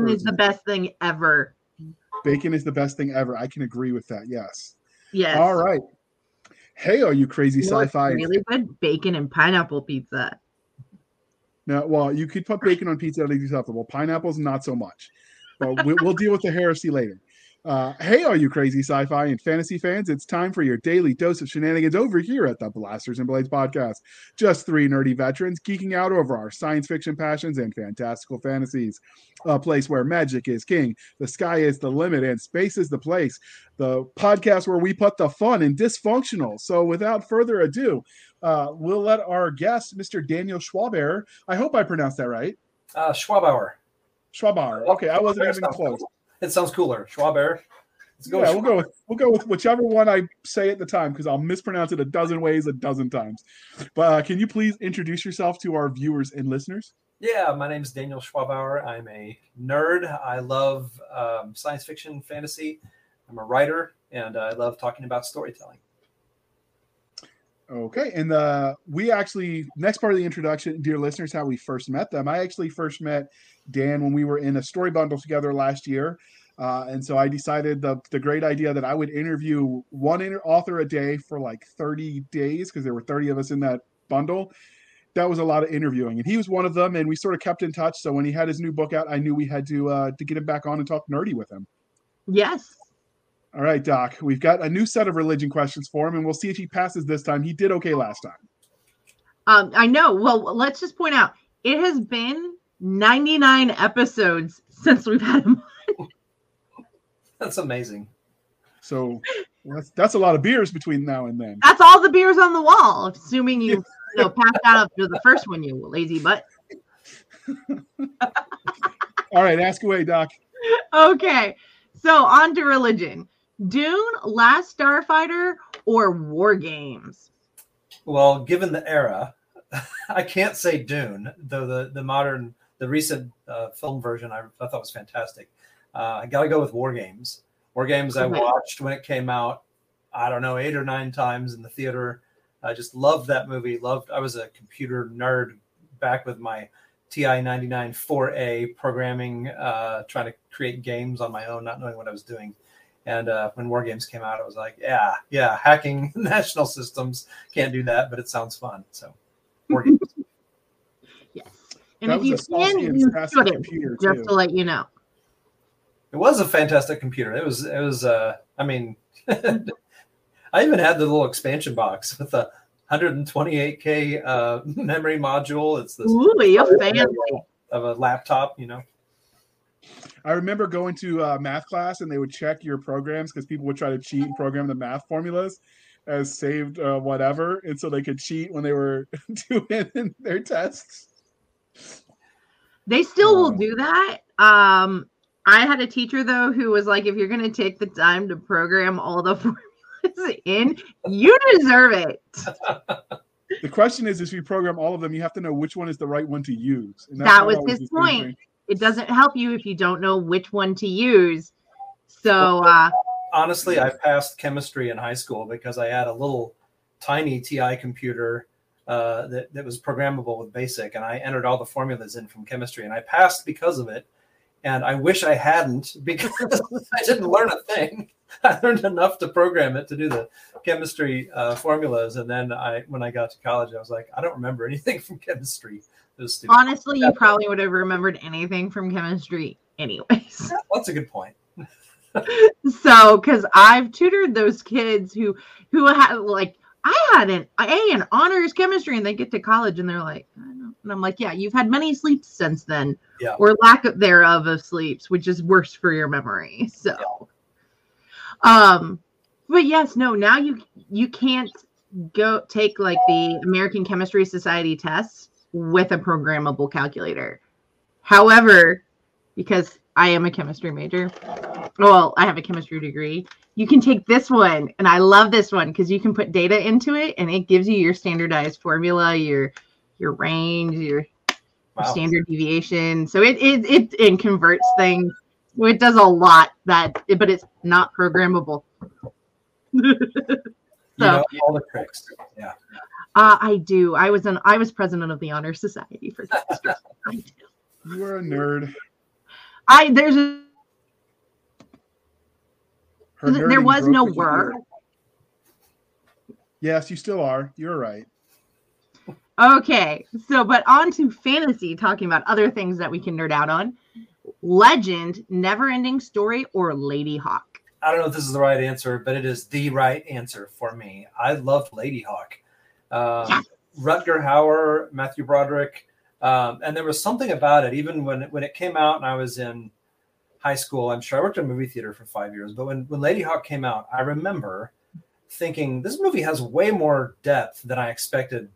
is the best thing ever. Bacon is the best thing ever. I can agree with that. Yes. Yes. All right. Hey, are you crazy You know sci-fi? Really good bacon and pineapple pizza. Now, well, you could put bacon on pizza. That'd be acceptable. Pineapples, not so much. But we, we'll deal with the heresy later. Uh, hey, all you crazy sci-fi and fantasy fans! It's time for your daily dose of shenanigans over here at the Blasters and Blades podcast. Just three nerdy veterans geeking out over our science fiction passions and fantastical fantasies. A place where magic is king, the sky is the limit, and space is the place. The podcast where we put the fun in dysfunctional. So, without further ado, uh, we'll let our guest, Mr. Daniel Schwaber. I hope I pronounced that right. Uh, Schwabauer. Schwabar. Okay, I wasn't even close. It sounds cooler. Schwaber. Let's go. Yeah, we'll go with we'll go with whichever one I say at the time because I'll mispronounce it a dozen ways a dozen times. But uh, can you please introduce yourself to our viewers and listeners? Yeah, my name is Daniel Schwabauer. I'm a nerd. I love um, science fiction, fantasy. I'm a writer, and I love talking about storytelling. Okay, and uh, we actually next part of the introduction, dear listeners, how we first met them. I actually first met Dan when we were in a story bundle together last year, uh, and so I decided the the great idea that I would interview one inter- author a day for like thirty days because there were thirty of us in that bundle. That was a lot of interviewing, and he was one of them. And we sort of kept in touch. So when he had his new book out, I knew we had to uh, to get him back on and talk nerdy with him. Yes. All right, Doc, we've got a new set of religion questions for him, and we'll see if he passes this time. He did okay last time. Um, I know. Well, let's just point out it has been 99 episodes since we've had him. That's amazing. So that's that's a lot of beers between now and then. That's all the beers on the wall, assuming you, you know, passed out after the first one, you lazy butt. All right, ask away, Doc. Okay. So on to religion. Dune, Last Starfighter, or War Games? Well, given the era, I can't say Dune, though the the modern, the recent uh, film version I, I thought was fantastic. Uh, I got to go with War Games. War Games I watched when it came out. I don't know, eight or nine times in the theater. I just loved that movie. Loved. I was a computer nerd back with my TI 99 4A programming, uh, trying to create games on my own, not knowing what I was doing. And uh, when War Games came out, I was like, yeah, yeah, hacking national systems can't do that, but it sounds fun. So, War Games. Yes. And That if you can, and you sassy should computer, just too. to let you know. It was a fantastic computer. It was. It was. Uh, I mean, I even had the little expansion box with the 128k uh, memory module. It's this Ooh, you fancy. of a laptop. You know. I remember going to uh, math class and they would check your programs because people would try to cheat and program the math formulas as saved uh, whatever, and so they could cheat when they were doing their tests. They still will Oh. do that. Um, I had a teacher though who was like, if you're gonna take the time to program all the formulas in, you deserve it. The question is, if you program all of them, you have to know which one is the right one to use. And That was his point. thing. It doesn't help you if you don't know which one to use. So uh, Honestly, I passed chemistry in high school because I had a little tiny TI computer uh, that that was programmable with BASIC, and I entered all the formulas in from chemistry, and I passed because of it. And I wish I hadn't because I didn't learn a thing. I learned enough to program it to do the chemistry uh, formulas, and then I, when I got to college, I was like, I don't remember anything from chemistry. Honestly, you probably would have remembered anything from chemistry anyways. That's a good point. so because I've tutored those kids who who had like I had an A in honors chemistry and they get to college and they're like, I don't and I'm like, yeah, you've had many sleeps since then, Yeah. or lack of thereof of sleeps, which is worse for your memory. So, um, but yes, no, now you you can't go take like the American Chemistry Society tests with a programmable calculator. However, because I am a chemistry major, well, I have a chemistry degree. You can take this one, and I love this one because you can put data into it, and it gives you your standardized formula, your your range, your, your Wow. standard deviation. So it it it, it converts things. It does a lot that, but it's not programmable. You So- know all the tricks. Yeah. Uh, I do. I was an I was president of the honor society for chemistry. I do. You are a nerd. I there's a, Her there nerding was no the computer. word. Yes, you still are. You're right. Okay, so but on to fantasy, talking about other things that we can nerd out on. Legend, Never Ending Story, or Ladyhawke. I don't know if this is the right answer, but it is the right answer for me. I loved Ladyhawke. Um, Yes. Rutger Hauer, Matthew Broderick, um, and there was something about it. Even when when it came out, and I was in high school, I'm sure I worked in a movie theater for five years. But when when Ladyhawke came out, I remember thinking this movie has way more depth than I expected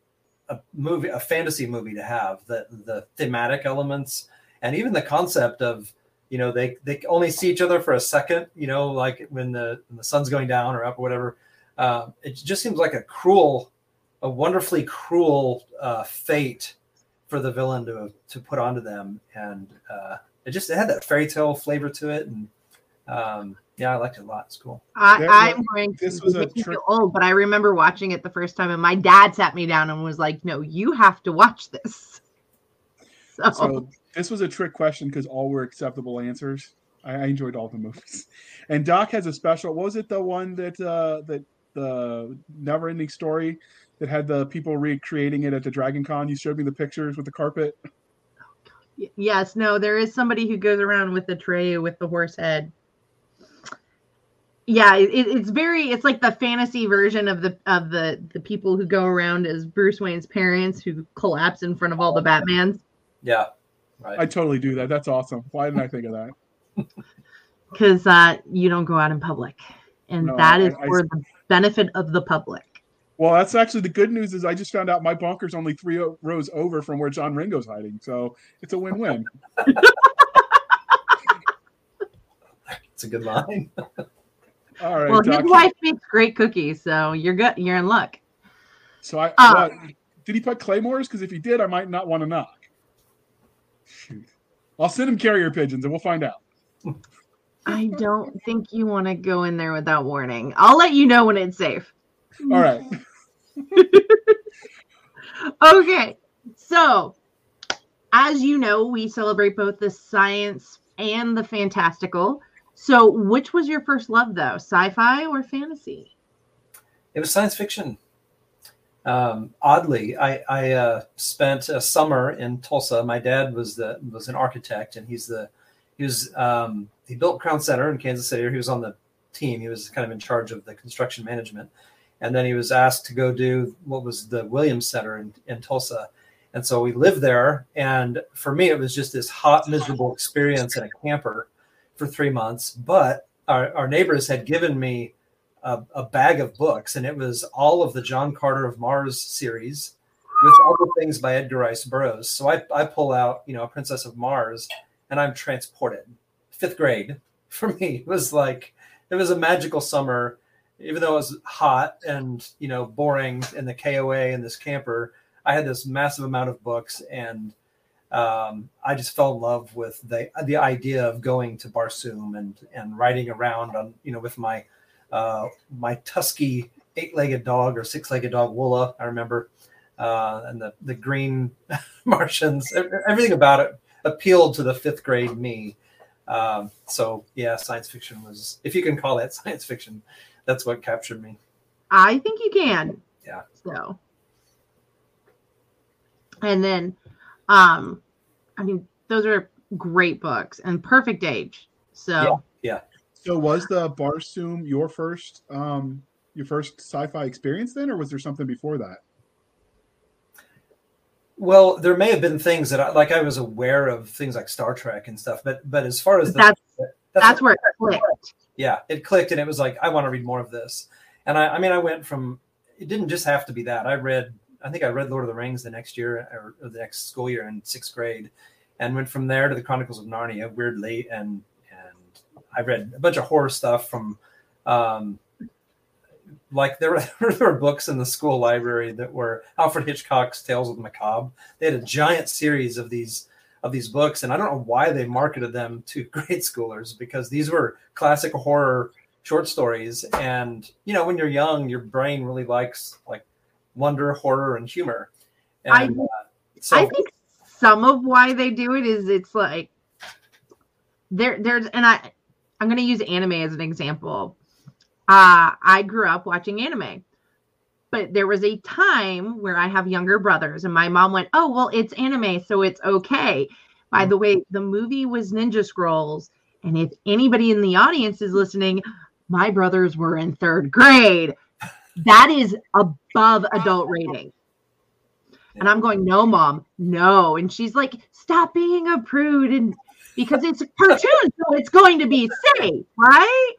a movie, a fantasy movie, to have. The the thematic elements and even the concept of you know they they only see each other for a second you know like when the when the sun's going down or up or whatever uh, it just seems like a cruel a wonderfully cruel uh, fate for the villain to to put onto them and uh, it just it had that fairy tale flavor to it and um, yeah i liked it a lot it's cool I, I'm was- going to this was a make you trick- feel old, but I remember watching it the first time, and my dad sat me down and was like, "No, you have to watch this." So, So this was a trick question because all were acceptable answers. I, I enjoyed all the movies. And Doc has a special. What was it? The one that uh, that the Never Ending Story that had the people recreating it at the Dragon Con. You showed me the pictures with the carpet. Y- yes, no, there is somebody who goes around with the tray with the horse head. Yeah, it, it's very it's like the fantasy version of the of the the people who go around as Bruce Wayne's parents who collapse in front of all the Batmans yeah right I totally do that. That's awesome. Why didn't I think of that? because uh, you don't go out in public, and No, that is I- I- for the benefit of the public. Well, that's actually the good news. Is I just found out my bunker's only three rows over from where John Ringo's hiding, so it's a win-win. it's a good line All right, well, Doc. his wife makes great cookies, so you're good. You're in luck. So I Uh, what, did he put claymores? Because if he did, I might not want to knock. Shoot. I'll send him carrier pigeons, and we'll find out. I don't think you want to go in there without warning. I'll let you know when it's safe. All right. Okay, so as you know, we celebrate both the science and the fantastical. So, which was your first love, though, sci-fi or fantasy? it was science fiction. Um, oddly, I, I uh, spent a summer in Tulsa. My dad was the was an architect, and he's the he was um, he built Crown Center in Kansas City. He was on the team. He was kind of in charge of the construction management, and then he was asked to go do what was the Williams Center in, in Tulsa. And so we lived there, and for me, it was just this hot, miserable experience in a camper for three months. But our, our neighbors had given me a, a bag of books, and it was all of the John Carter of Mars series with other things by Edgar Rice Burroughs. So I, I pull out, you know, a Princess of Mars, and I'm transported. Fifth grade for me was like it was a magical summer, even though it was hot and you know boring in the KOA and this camper. I had this massive amount of books, and um, I just fell in love with the the idea of going to Barsoom and and riding around on you know with my uh, my tusky eight-legged dog or six-legged dog Woola. I remember, uh, and the the green Martians. Everything about it appealed to the fifth grade me. Um, so yeah, science fiction was, if you can call that science fiction, that's what captured me. I think you can. Yeah. So, and then, um, I mean, those are great books and perfect age. So, yeah. So was the Barsoom your first um your first sci-fi experience then, or was there something before that? Well, there may have been things that I, like I was aware of things like Star Trek and stuff, but but as far as the, that's that's, that's where it clicked. Yeah, it clicked and it was like I want to read more of this. And I, I mean, I went from it didn't just have to be that. I read, I think I read Lord of the Rings the next year or, the next school year in sixth grade, and went from there to the Chronicles of Narnia. Weirdly, and and I read a bunch of horror stuff from. Um, like there were, there were books in the school library that were Alfred Hitchcock's Tales of the Macabre. They had a giant series of these of these books, and I don't know why they marketed them to grade schoolers because these were classic horror short stories. And you know, when you're young, your brain really likes like wonder, horror, and humor. I- uh, so I think some of why they do it is it's like there there's and I I'm gonna use anime as an example. Uh I grew up watching anime. But there was a time where I have younger brothers, and my mom went, Oh, well, it's anime, so it's okay. By mm. the way, the movie was Ninja Scrolls. And if anybody in the audience is listening, my brothers were in third grade. That is above adult rating. And I'm going, no, mom, no. And she's like, stop being a prude. And because it's a cartoon, so it's going to be safe, right?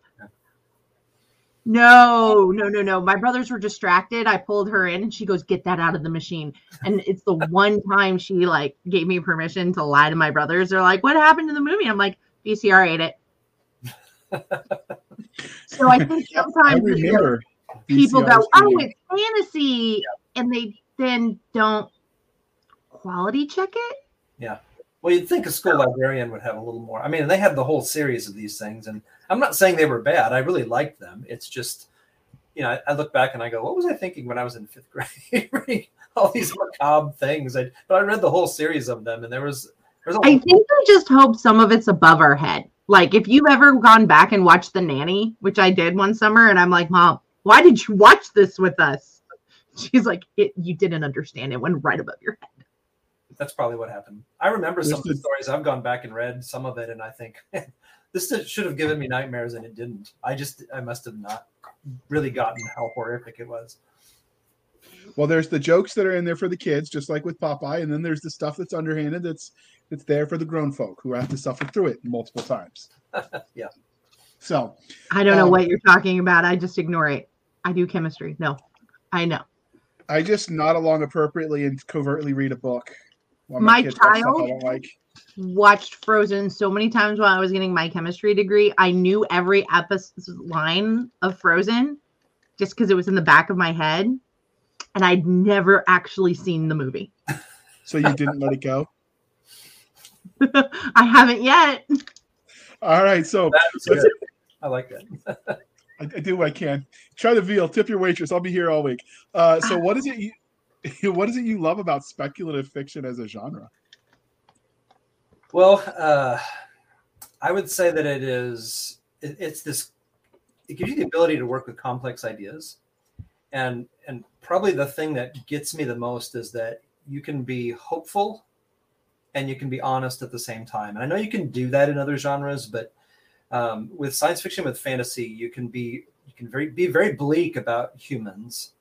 No, no, no, no. My brothers were distracted. I pulled her in and she goes, Get that out of the machine. And it's the one time she like gave me permission to lie to my brothers. They're like, What happened to the movie? I'm like, VCR ate it. so I think sometimes I remember people go, Oh, it's fantasy. And they then don't quality check it. Yeah. Well, you'd think a school librarian would have a little more. I mean, they have the whole series of these things, and I'm not saying they were bad. I really liked them. It's just, you know, I, I look back and I go, what was I thinking when I was in fifth grade, reading all these macabre things? I, but I read the whole series of them, and there was there's a I think I just hope some of it's above our head. Like if you've ever gone back and watched The Nanny, which I did one summer, and I'm like, Mom, why did you watch this with us? She's like, it, you didn't understand. It went right above your head. that's probably what happened. I remember some There's of the the- stories. I've gone back and read some of it, and I think this should have given me nightmares, and it didn't. I just I must have not really gotten how horrific it was. Well, there's the jokes that are in there for the kids, just like with Popeye, and then there's the stuff that's underhanded that's that's there for the grown folk who have to suffer through it multiple times. Yeah. So I don't know Um, what you're talking about. I just ignore it. I do chemistry. No, I know. I just nod along appropriately and covertly read a book. While My kids child- like. Watched Frozen so many times while I was getting my chemistry degree. I knew every episode line of Frozen just because it was in the back of my head. And I'd never actually seen the movie. So you didn't let it go. I haven't yet. All right, so That's I like that. I, I do what I can. Try the veal. Tip your waitress. I'll be here all week. Uh, so what is it you what is it you love about speculative fiction as a genre? Well, uh, I would say that it is. It, it's this. It gives you the ability to work with complex ideas, and and probably the thing that gets me the most is that you can be hopeful, and you can be honest at the same time. And I know you can do that in other genres, but um, with science fiction, with fantasy, you can be you can very be very bleak about humans,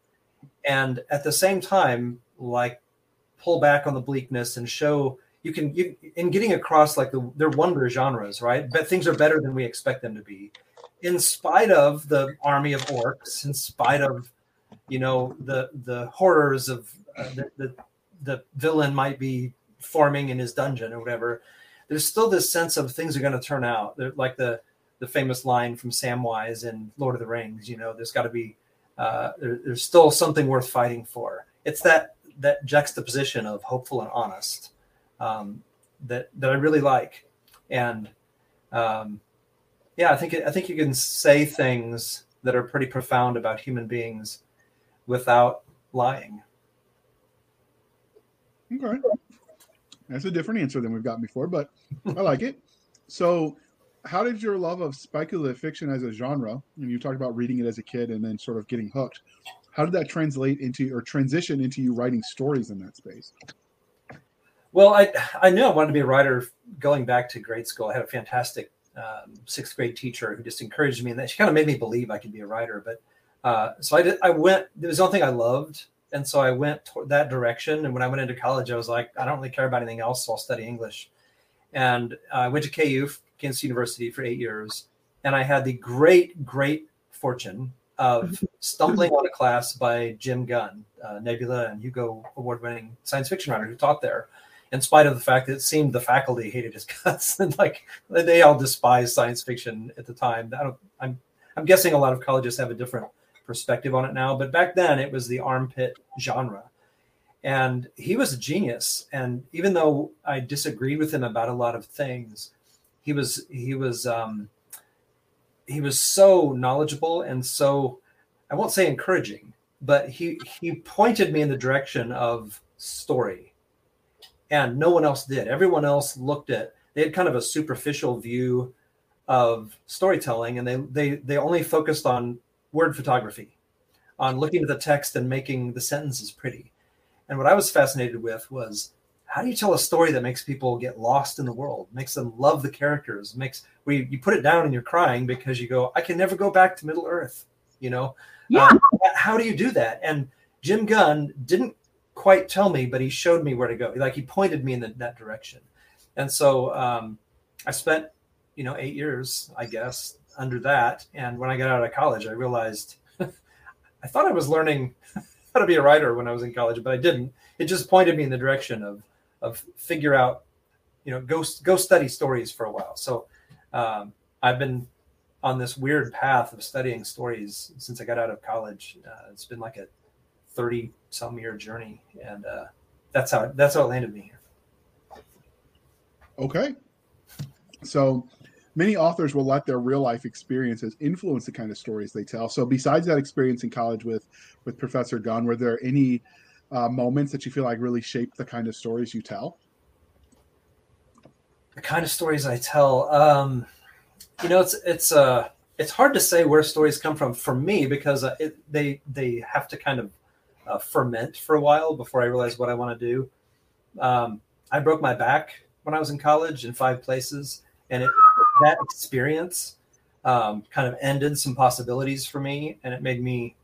and at the same time, like pull back on the bleakness and show you can you in getting across like the their wonder genres, right? But things are better than we expect them to be, in spite of the army of orcs, in spite of you know the the horrors of uh, the, the the villain might be forming in his dungeon or whatever. There's still this sense of things are going to turn out. They're like the the famous line from Samwise in Lord of the Rings. You know, there's got to be uh, there, there's still something worth fighting for. It's that that juxtaposition of hopeful and honest um, that that I really like, and um, yeah, I think I think you can say things that are pretty profound about human beings without lying. Okay. That's a different answer than we've gotten before, but I like it. So, how did your love of speculative fiction as a genre, and you talked about reading it as a kid and then sort of getting hooked, how did that translate into or transition into you writing stories in that space? Well, I I knew I wanted to be a writer going back to grade school. I had a fantastic um, sixth grade teacher who just encouraged me, and that she kind of made me believe I could be a writer. But uh, so I did. I went. It was the only thing I loved, and so I went that direction. And when I went into college, I was like, I don't really care about anything else, so I'll study English. And uh, I went to KU, Kansas University, for eight years, and I had the great, great fortune of stumbling on a class by Jim Gunn, uh, Nebula and Hugo award-winning science fiction writer who taught there in spite of the fact that it seemed the faculty hated his guts and like they all despised science fiction at the time. I don't, I'm I'm guessing a lot of colleges have a different perspective on it now, but back then it was the armpit genre. And he was a genius. And even though I disagreed with him about a lot of things, he was he was um, he was so knowledgeable and so I won't say encouraging, but he he pointed me in the direction of story and no one else did. Everyone else looked at they had kind of a superficial view of storytelling, and they they they only focused on word photography, on looking at the text and making the sentences pretty. And what I was fascinated with was how do you tell a story that makes people get lost in the world, makes them love the characters, makes where you, you put it down and you're crying because you go, I can never go back to Middle Earth, you know? Yeah. Um, how do you do that? And Jim Gunn didn't quite tell me, but he showed me where to go. Like he pointed me in the, that direction. And so um, I spent, you know, eight years, I guess, under that. And when I got out of college, I realized I thought I was learning how to be a writer when I was in college, but I didn't. It just pointed me in the direction of of figure out, you know, go go study stories for a while. So um, I've been on this weird path of studying stories since I got out of college. Uh, it's been like a thirty some year journey, and uh, that's how that's how it landed me here. Okay, so many authors will let their real life experiences influence the kind of stories they tell. So besides that experience in college with with Professor Gunn, were there any uh, moments that you feel like really shape the kind of stories you tell? The kind of stories I tell, um, you know, it's it's uh it's hard to say where stories come from for me because uh, it, they they have to kind of uh, ferment for a while before I realize what I want to do. Um, I broke my back when I was in college in five places, and it, that experience um, kind of ended some possibilities for me, and it made me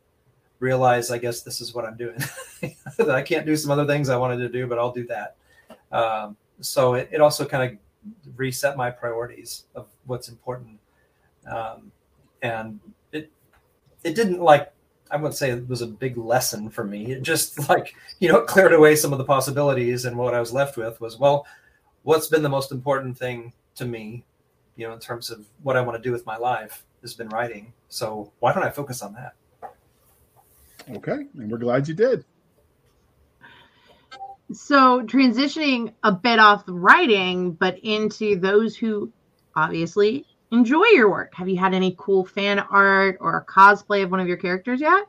realize, I guess this is what I'm doing. I can't do some other things I wanted to do, but I'll do that. Um, so it, it also kind of reset my priorities of what's important. Um, and it it didn't like I wouldn't say it was a big lesson for me. It just like you know cleared away some of the possibilities, and what I was left with was well, what's been the most important thing to me, you know, in terms of what I want to do with my life has been writing. So why don't I focus on that? Okay, and we're glad you did. So transitioning a bit off the writing, but into those who obviously enjoy your work. Have you had any cool fan art or a cosplay of one of your characters yet?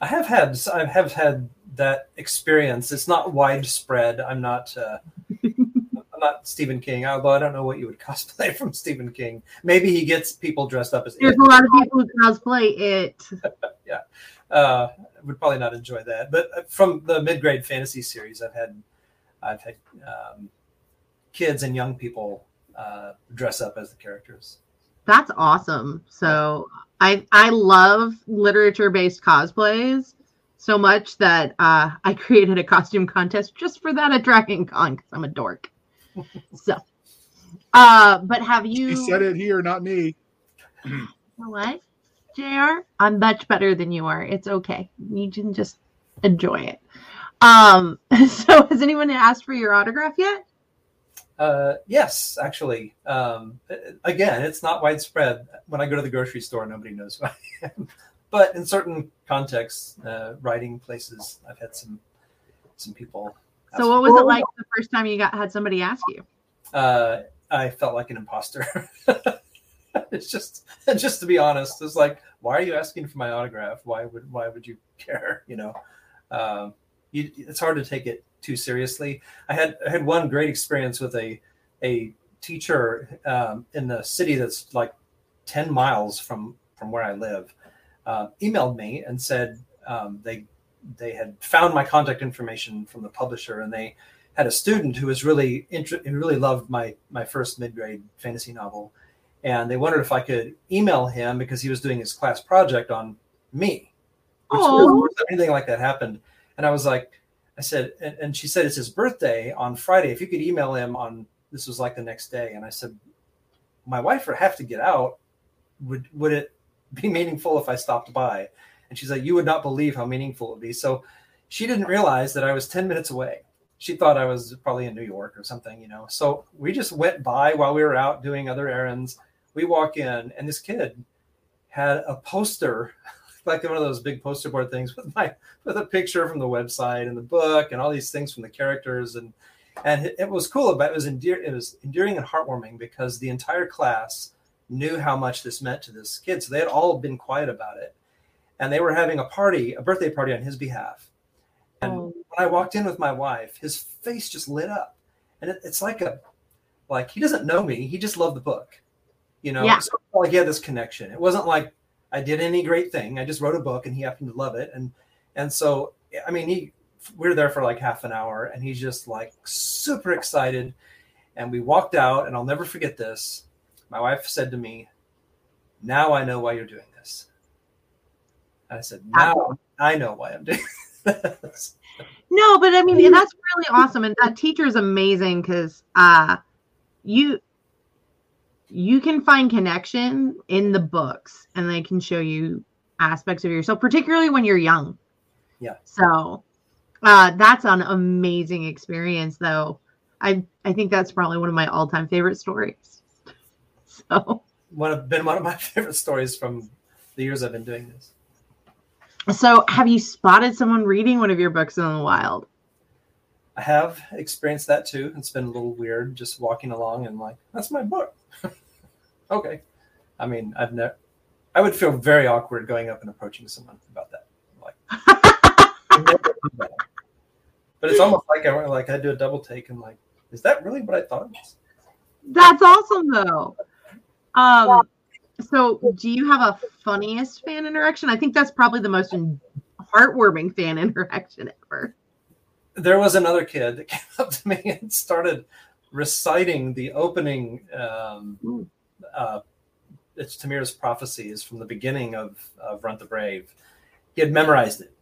I have had I have had that experience. It's not widespread. I'm not uh, I'm not Stephen King, although I don't know what you would cosplay from Stephen King. Maybe he gets people dressed up as. There's it. a lot of people who cosplay it. yeah, uh, would probably not enjoy that. But uh, from the mid grade fantasy series, I've had I've had um, kids and young people uh, dress up as the characters. That's awesome. So I I love literature based cosplays so much that uh, I created a costume contest just for that at Dragon Con because I'm a dork. so, uh, but have you? He said it here, not me. What, Jr. I'm much better than you are. It's okay. You can just enjoy it. Um, so has anyone asked for your autograph yet? Uh, yes, actually. Um, again, it's not widespread. When I go to the grocery store, nobody knows who I am. But in certain contexts, uh, writing places, I've had some some people. So, what was it like the first time you got had somebody ask you? Uh, I felt like an imposter. it's just, just to be honest, it's like, why are you asking for my autograph? Why would, why would you care? You know, um, you, it's hard to take it too seriously. I had I had one great experience with a a teacher um, in the city that's like ten miles from from where I live. Uh, emailed me and said um, they they had found my contact information from the publisher and they had a student who was really inter- who really loved my my first mid grade fantasy novel, and they wondered if I could email him because he was doing his class project on me. Which Oh. anything like that happened, and I was like, I said, and, and she said it's his birthday on Friday. If you could email him on this was like the next day, and I said, my wife would have to get out. Would would it be meaningful if I stopped by? And she's like, you would not believe how meaningful it would be. So she didn't realize that I was ten minutes away. She thought I was probably in New York or something, you know. So we just went by while we were out doing other errands. We walk in, and this kid had a poster, like one of those big poster board things with my with a picture from the website and the book and all these things from the characters and and it, was cool but it was endear it was endearing and heartwarming because the entire class knew how much this meant to this kid so they had all been quiet about it and they were having a party a birthday party on his behalf and Oh. when i walked in with my wife his face just lit up and it, it's like a like he doesn't know me. He just loved the book. You know, Yeah. so like he had this connection. It wasn't like I did any great thing. I just wrote a book and he happened to love it. And and so I mean he we were there for like half an hour and he's just like super excited. And we walked out, and I'll never forget this. My wife said to me, Now I know why you're doing this. And I said, Now I know why I'm doing this. No, but I mean that's really awesome, and that teacher is amazing because uh, you you can find connection in the books, and they can show you aspects of yourself, particularly when you're young. Yeah. So uh, that's an amazing experience, though. I I think that's probably one of my all time favorite stories. So one of been one of my favorite stories from the years I've been doing this. so have you spotted someone reading one of your books in the wild? I have experienced that too. It's been a little weird just walking along and like, that's my book. okay. I mean, I've never I would feel very awkward going up and approaching someone about that. Like I've never done that. But it's almost like I like I do a double take and like, is that really what I thought? That's awesome though. Um so do you have a funniest fan interaction? I think that's probably the most heartwarming fan interaction ever. there was another kid that came up to me and started reciting the opening um, Ooh. Uh, it's Tamir's prophecies from the beginning of, of Runt the Brave. He had memorized it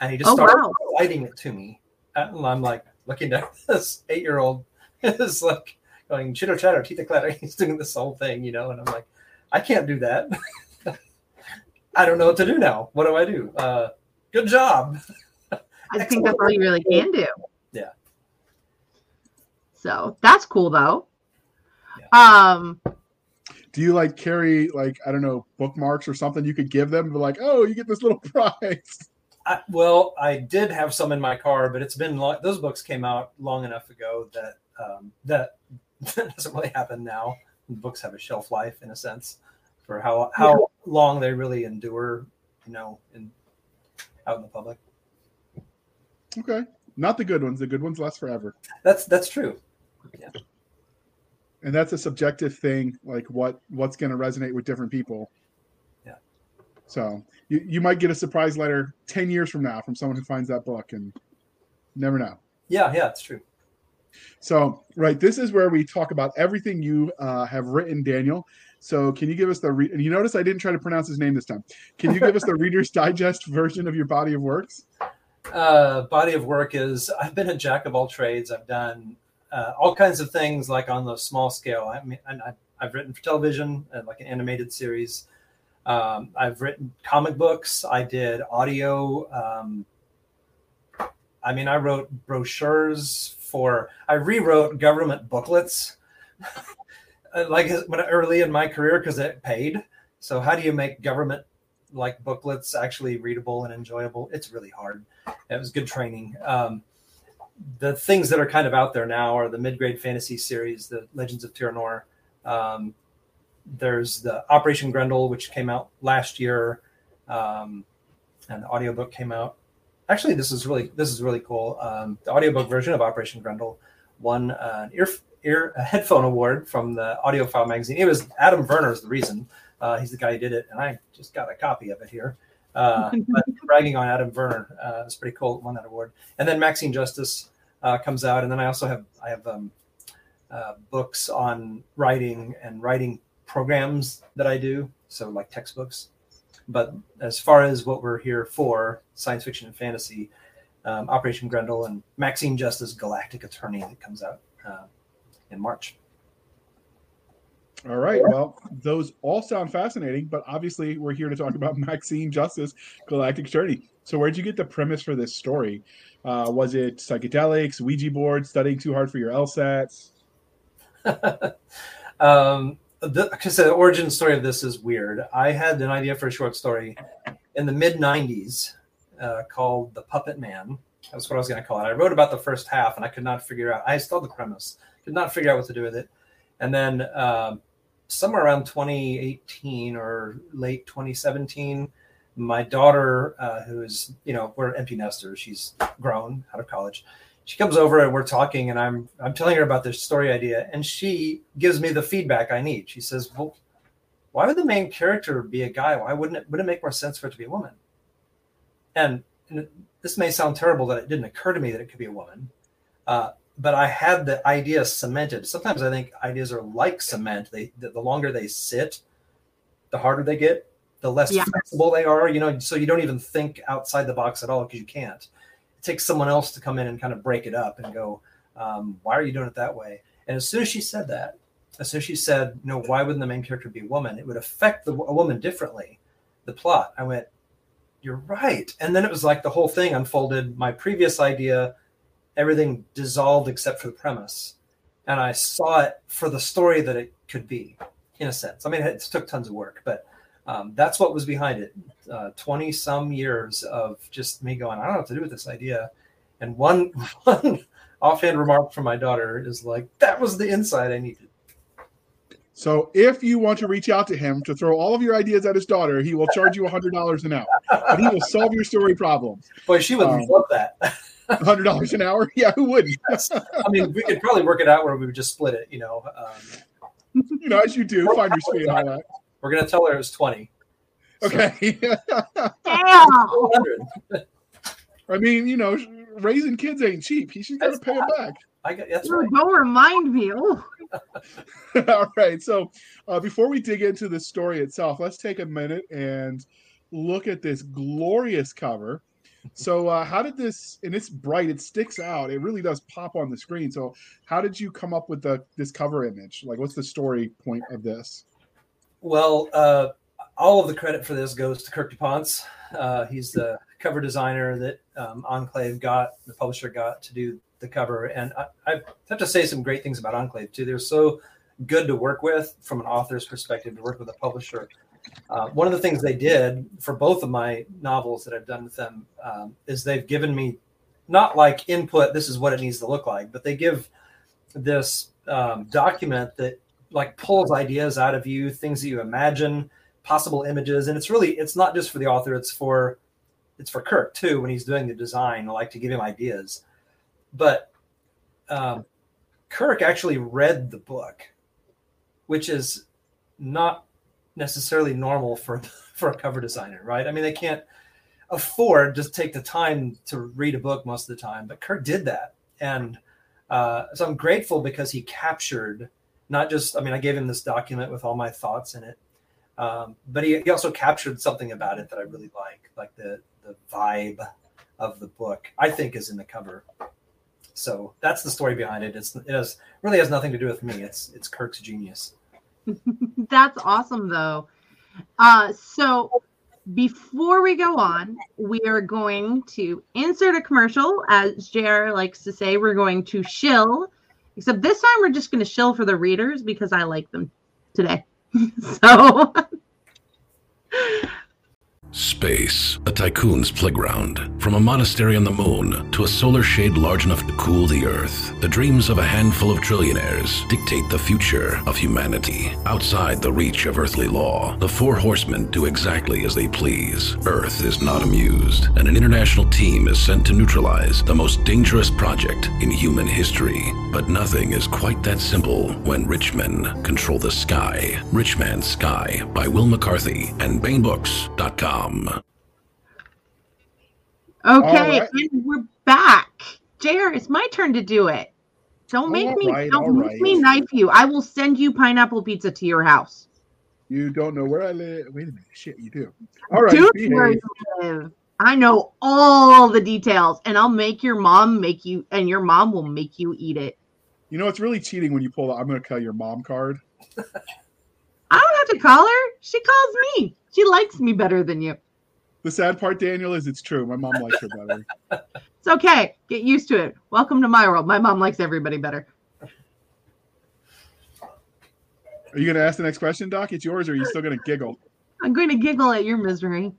and he just Oh, started wow. reciting it to me. And I'm like looking down at this eight year old is like going chitter chatter, teeter clatter. He's doing this whole thing, you know, and I'm like, I can't do that. I don't know what to do now. What do I do? Uh, good job. I think that's all you really can do. Yeah. So that's cool though. Um Do you like carry like I don't know bookmarks or something you could give them? Be like, oh, you get this little prize. I, well, I did have some in my car, but it's been long, those books came out long enough ago that um, that doesn't really happen now. Books have a shelf life in a sense for how how long they really endure, you know, in out in the public. Okay, not the good ones. The good ones last forever, That's that's true. And that's a subjective thing. Like what what's going to resonate with different people. Yeah. So you you might get a surprise letter ten years from now from someone who finds that book, and never know. Yeah, yeah, it's true. So, right, this is where we talk about everything you uh, have written, Daniel. So, can you give us the re- and you notice I didn't try to pronounce his name this time. Can you give us the Reader's Digest version of your body of works? uh, body of work is I've been a jack of all trades. I've done uh, all kinds of things, like on the small scale. I mean, I, I've written for television, uh, like an animated series. Um, I've written comic books. I did audio. Um, I mean, I wrote brochures for. I rewrote government booklets, like when early in my career because it paid. So how do you make government like booklets actually readable and enjoyable? It's really hard. It was good training. Um, the things that are kind of out there now are the mid-grade fantasy series, the Legends of Tira Nor. Um, there's the Operation Grendel, which came out last year, um, and the audiobook came out. Actually, this is really this is really cool. Um, the audiobook version of Operation Grendel won an ear, ear a headphone award from the AudioFile magazine. It was Adam Verner's the reason. Uh, he's the guy who did it, and I just got a copy of it here. Uh, but bragging on Adam Verner, uh, it's pretty cool. Won that award, and then Maxine Justice uh, comes out, and then I also have I have um, uh, books on writing and writing programs that I do, so like textbooks. But as far as what we're here for, science fiction and fantasy, um, Operation Grendel and Maxine Justice Galactic Attorney that comes out uh, in March. All right. Well, those all sound fascinating, but obviously we're here to talk about Maxine Justice, Galactic Journey. So, where'd you get the premise for this story? Uh, was it psychedelics, Ouija board, studying too hard for your LSATs? um, the, the origin story of this is weird. I had an idea for a short story in the mid 90s uh, called The Puppet Man. That's what I was going to call it. I wrote about the first half and I could not figure out, I still had the premise, could not figure out what to do with it. And then um, somewhere around 2018 or late 2017, my daughter, uh, who is, you know, we're empty nesters, she's grown out of college. she comes over and we're talking, and I'm I'm telling her about this story idea, and she gives me the feedback I need. She says, "Well, why would the main character be a guy? Why wouldn't it wouldn't it make more sense for it to be a woman?" And, and this may sound terrible that it didn't occur to me that it could be a woman, uh, but I had the idea cemented. Sometimes I think ideas are like cement. They the, the longer they sit, the harder they get, the less Yeah. flexible they are. You know, so you don't even think outside the box at all because you can't. It takes someone else to come in and kind of break it up and go, um, "Why are you doing it that way?" And as soon as she said that, as soon as she said, "No, why wouldn't the main character be a woman? It would affect the, a woman differently." The plot. I went, "You're right." And then it was like the whole thing unfolded. My previous idea, everything dissolved except for the premise, and I saw it for the story that it could be, in a sense. I mean, it took tons of work, but um, that's what was behind it. Twenty some years of just me going, I don't know what to do with this idea. And one one offhand remark from my daughter is like, "That was the insight I needed." So if you want to reach out to him to throw all of your ideas at his daughter, he will charge you hundred dollars an hour, but he will solve your story problems. Boy, she would Um, love that. hundred dollars an hour? Yeah, who wouldn't? I mean, we could probably work it out where we would just split it. You know, um, You know, as you do, find your sweet and that. we're gonna tell her it was twenty. Okay. Damn. 100. I mean, you know, raising kids ain't cheap. He should got to pay it back. I got that's right. Don't remind me. Oh, All right. So uh, before we dig into the story itself, let's take a minute and look at this glorious cover. So, uh, how did this? And it's bright. It sticks out. It really does pop on the screen. So, how did you come up with the this cover image? Like, what's the story point of this? Well, uh, all of the credit for this goes to Kirk DouPonce. Uh, he's the cover designer that um, Enclave got, the publisher got to do the cover. And I, I have to say some great things about Enclave too. They're so good to work with from an author's perspective to work with a publisher. Uh, one of the things they did for both of my novels that I've done with them um, is they've given me not like input, this is what it needs to look like, but they give this um, document that like pulls ideas out of you, things that you imagine, possible images, and it's really it's not just for the author, it's for it's for Kirk too when he's doing the design. I like to give him ideas, but um, Kirk actually read the book, which is not necessarily normal for for a cover designer, right? I mean, they can't afford to take the time to read a book most of the time, but Kirk did that, and uh, so I'm grateful because he captured not just I mean I gave him this document with all my thoughts in it, um, but he, he also captured something about it that I really like, like the the vibe of the book. I think is in the cover. So that's the story behind it. It's it has really has nothing to do with me. It's it's Kirk's genius. that's awesome, though. Uh, so before we go on, we are going to insert a commercial. As JR likes to say, we're going to shill. Except this time, we're just going to shill for the readers because I like them today. so Space, a tycoon's playground. From a monastery on the moon to a solar shade large enough to cool the Earth, the dreams of a handful of trillionaires dictate the future of humanity. Outside the reach of earthly law, the four horsemen do exactly as they please. Earth is not amused, and an international team is sent to neutralize the most dangerous project in human history. But nothing is quite that simple when rich men control the sky. Rich Man's Sky by Wil McCarthy and BaenBooks.com. okay, right. and we're back. JR, it's my turn to do it. Don't make All me right, don't make right. me knife you. I will send you pineapple pizza to your house. You don't know where I live. Wait a minute. Shit, you do. All right. Dude, where you live. I know all the details, and I'll make your mom make you, and your mom will make you eat it. You know, it's really cheating when you pull the I'm going to call your mom card. I don't have to call her. She calls me. She likes me better than you. The sad part, Daniel, is it's true. My mom likes her better. It's okay. Get used to it. Welcome to my world. My mom likes everybody better. Are you going to ask the next question, Doc? It's yours, or are you still going to giggle? I'm going to giggle at your misery.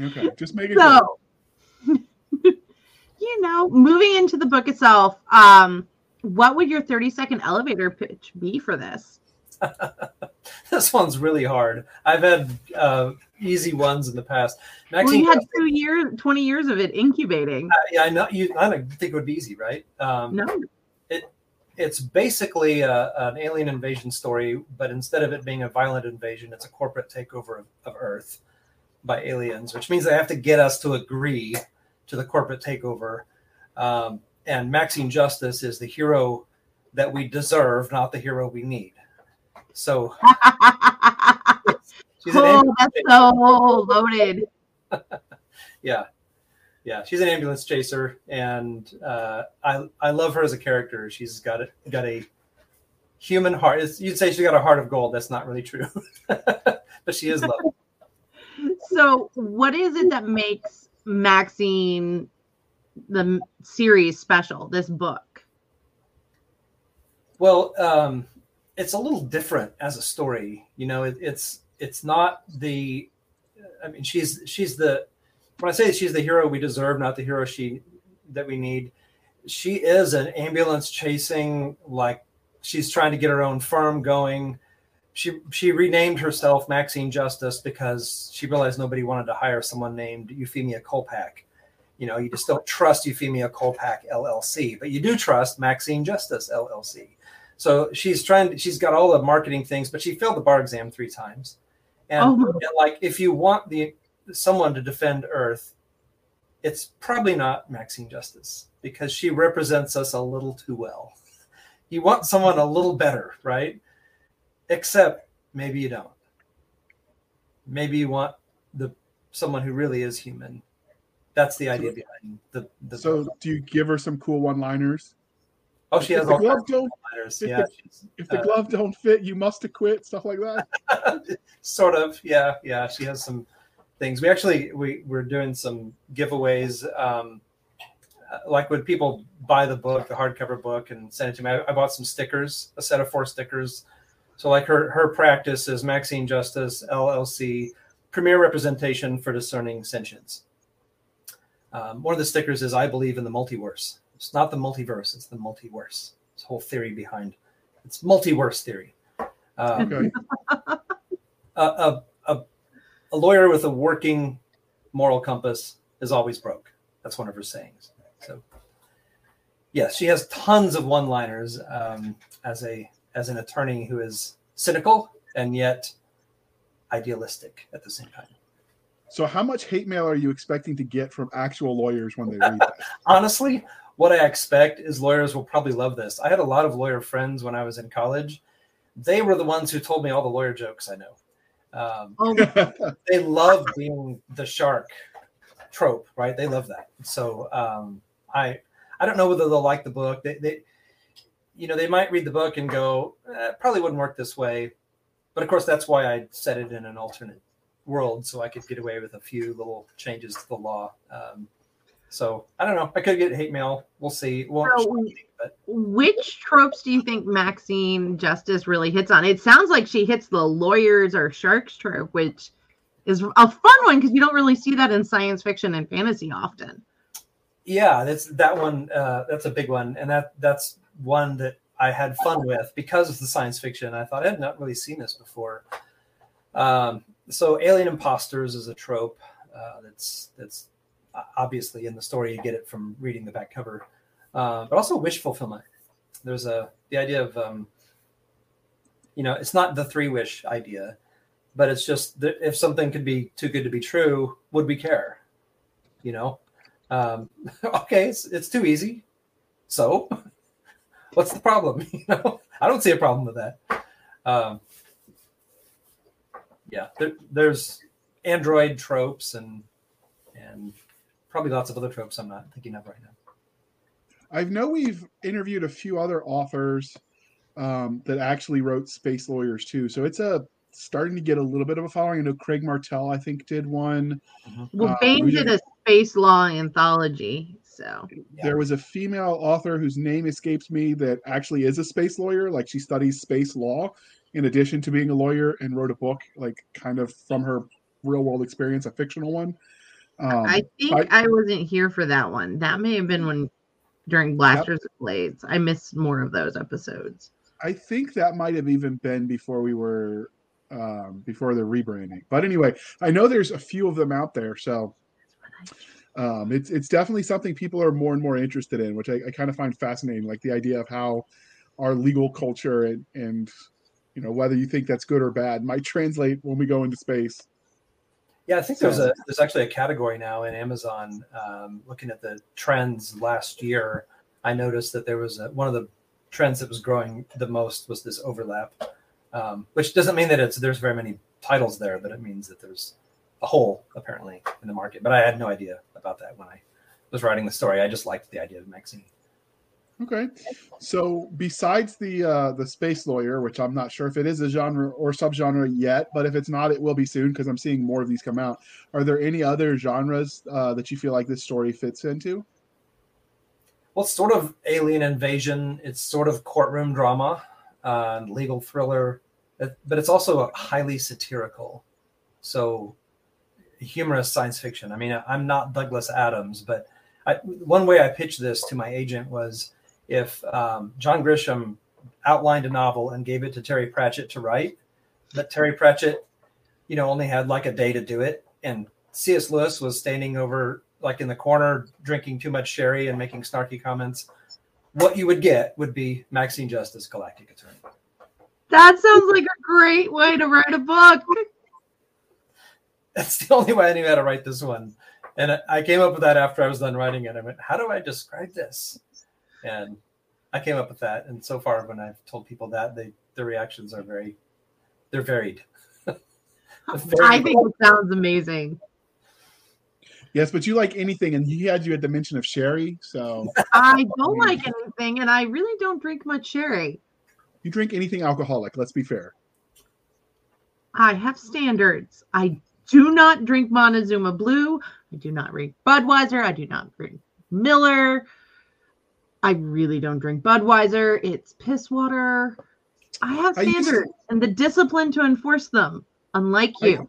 Okay, just make it. So, you know, moving into the book itself, um, what would your 30 second elevator pitch be for this? this one's really hard. I've had uh, easy ones in the past. Maxine, well, you had two years, twenty years of it incubating. Uh, yeah, I know. You, I don't think it would be easy, right? Um, no. It it's basically a, an alien invasion story, but instead of it being a violent invasion, it's a corporate takeover of, of Earth by aliens, which means they have to get us to agree to the corporate takeover. Um, and Maxine Justice is the hero that we deserve, not the hero we need. So she's oh, that's so loaded. yeah, yeah, she's an ambulance chaser, and uh, I I love her as a character. She's got a, got a human heart. It's, you'd say she's got a heart of gold. That's not really true, but she is lovely. So, what is it that makes Maxine the series special? This book. Well, um, it's a little different as a story. You know, it, it's it's not the. I mean, she's she's the. When I say she's the hero we deserve, not the hero she that we need. She is an ambulance chasing, like she's trying to get her own firm going. She she renamed herself Maxine Justice because she realized nobody wanted to hire someone named Euphemia Kolpak. You know, you just don't trust Euphemia Kolpak LLC, but you do trust Maxine Justice LLC. So she's trying. To, she's got all the marketing things, but she failed the bar exam three times. And, oh. and like, if you want the someone to defend Earth, it's probably not Maxine Justice because she represents us a little too well. You want someone a little better, right? Except maybe you don't. Maybe you want the someone who really is human. That's the idea behind the. the so, do you give her some cool one-liners? Oh, she has all glove don't, if, yeah, the, if the uh, glove don't fit, you must acquit stuff like that. sort of, yeah, yeah. She has some things. We actually we we're doing some giveaways. Um, uh, like when people buy the book, the hardcover book, and send it to me, I, I, bought some stickers, a set of four stickers. So like her her practice is Maxine Justice LLC, premier representation for discerning sentience. Um, one of the stickers is I believe in the multiverse. It's not the multiverse; it's the multiverse. It's whole theory behind. It's multiverse theory. Um, okay. a, a, a, a lawyer with a working moral compass is always broke. That's one of her sayings. So, yes, she has tons of one-liners um, as a as an attorney who is cynical and yet idealistic at the same time. So, how much hate mail are you expecting to get from actual lawyers when they read that? Honestly, what I expect is lawyers will probably love this. I had a lot of lawyer friends when I was in college. They were the ones who told me all the lawyer jokes I know. Um, oh. they love being the shark trope, right? They love that. So um, I I don't know whether they'll like the book. They, they you know they might read the book and go eh, probably wouldn't work this way, but of course that's why I set it in an alternate world so I could get away with a few little changes to the law. Um, so I don't know. I could get hate mail. We'll see. Well, so, which tropes do you think Maxine Justice really hits on? It sounds like she hits the lawyers or sharks trope, which is a fun one because you don't really see that in science fiction and fantasy often. Yeah, that's that one. Uh, that's a big one, and that that's one that I had fun with because of the science fiction. I thought I had not really seen this before. Um, so, alien imposters is a trope uh, that's that's obviously in the story you get it from reading the back cover, uh, but also wish fulfillment. There's a the idea of um, you know it's not the three wish idea, but it's just that if something could be too good to be true, would we care? You know, um, okay, it's it's too easy. So, what's the problem? You know, I don't see a problem with that. Um, yeah, there, there's android tropes and and probably lots of other tropes I'm not thinking of right now. I know we've interviewed a few other authors um, that actually wrote space lawyers too. So it's a starting to get a little bit of a following. I know Craig Martelle, I think, did one. Mm-hmm. Well, uh, Baen did a space law anthology. So there was a female author whose name escapes me that actually is a space lawyer. Like she studies space law in addition to being a lawyer and wrote a book, like kind of from her real world experience, a fictional one. Um, I think I, I, wasn't here for that one. That may have been when during Blasters yep. Blades. I missed more of those episodes. I think that might have even been before we were um, before the rebranding. But anyway, I know there's a few of them out there, so um, it's it's definitely something people are more and more interested in, which I, I kind of find fascinating. Like the idea of how our legal culture and and you know whether you think that's good or bad might translate when we go into space. Yeah, I think there's a there's actually a category now in Amazon. Um, looking at the trends last year, I noticed that there was a, one of the trends that was growing the most was this overlap, um, which doesn't mean that it's there's very many titles there, but it means that there's a hole apparently in the market. But I had no idea about that when I was writing the story. I just liked the idea of Maxine. Okay, so besides the uh, the space lawyer, which I'm not sure if it is a genre or subgenre yet, but if it's not, it will be soon because I'm seeing more of these come out. Are there any other genres uh, that you feel like this story fits into? Well, it's sort of alien invasion. It's sort of courtroom drama, uh, legal thriller, but it's also highly satirical. So humorous science fiction. I mean, I'm not Douglas Adams, but I, one way I pitched this to my agent was if um, John Grisham outlined a novel and gave it to Terry Pratchett to write, but Terry Pratchett, you know, only had like a day to do it, and C.S. Lewis was standing over like in the corner drinking too much sherry and making snarky comments. What you would get would be Maxine Justice, Galactic Attorney. That sounds like a great way to write a book. That's the only way I knew how to write this one. And I came up with that after I was done writing it. I went, how do I describe this? And I came up with that. And so far, when I've told people that, they the reactions are very, they're varied. very I think it sounds amazing. Yes, but you like anything, and he had you at the mention of sherry. So I don't like anything, and I really don't drink much sherry. You drink anything alcoholic. Let's be fair. I have standards. I do not drink Montezuma Blue. I do not drink Budweiser. I do not drink Miller. I really don't drink Budweiser. It's piss water. I have standards to, and the discipline to enforce them, unlike you.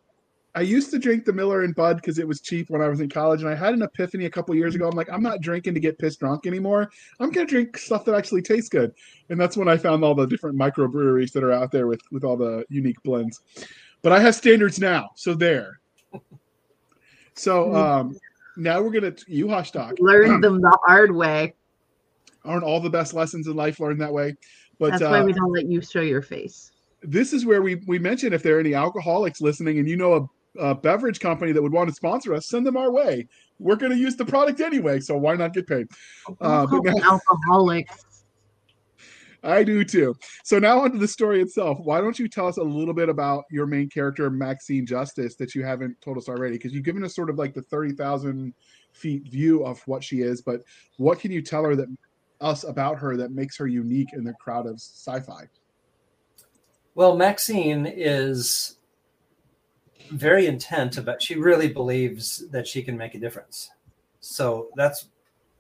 I, I used to drink the Miller and Bud because it was cheap when I was in college, and I had an epiphany a couple years ago. I'm like, I'm not drinking to get pissed drunk anymore. I'm gonna drink stuff that actually tastes good, and that's when I found all the different microbreweries that are out there with with all the unique blends but I have standards now. So there. So hmm. um, now we're gonna you hush talk. Learn them the hard way. Aren't all the best lessons in life learned that way? But that's why uh, we don't let you show your face. This is where we we mentioned if there are any alcoholics listening and you know a, a beverage company that would want to sponsor us, send them our way. We're going to use the product anyway, so why not get paid? Uh, but now, alcoholics. I do too. So now onto the story itself. Why don't you tell us a little bit about your main character, Maxine Justice, that you haven't told us already? Because you've given us sort of like the thirty thousand feet view of what she is, but what can you tell her that us about her that makes her unique in the crowd of sci-fi? Well, Maxine is very intent about. She really believes that she can make a difference. So that's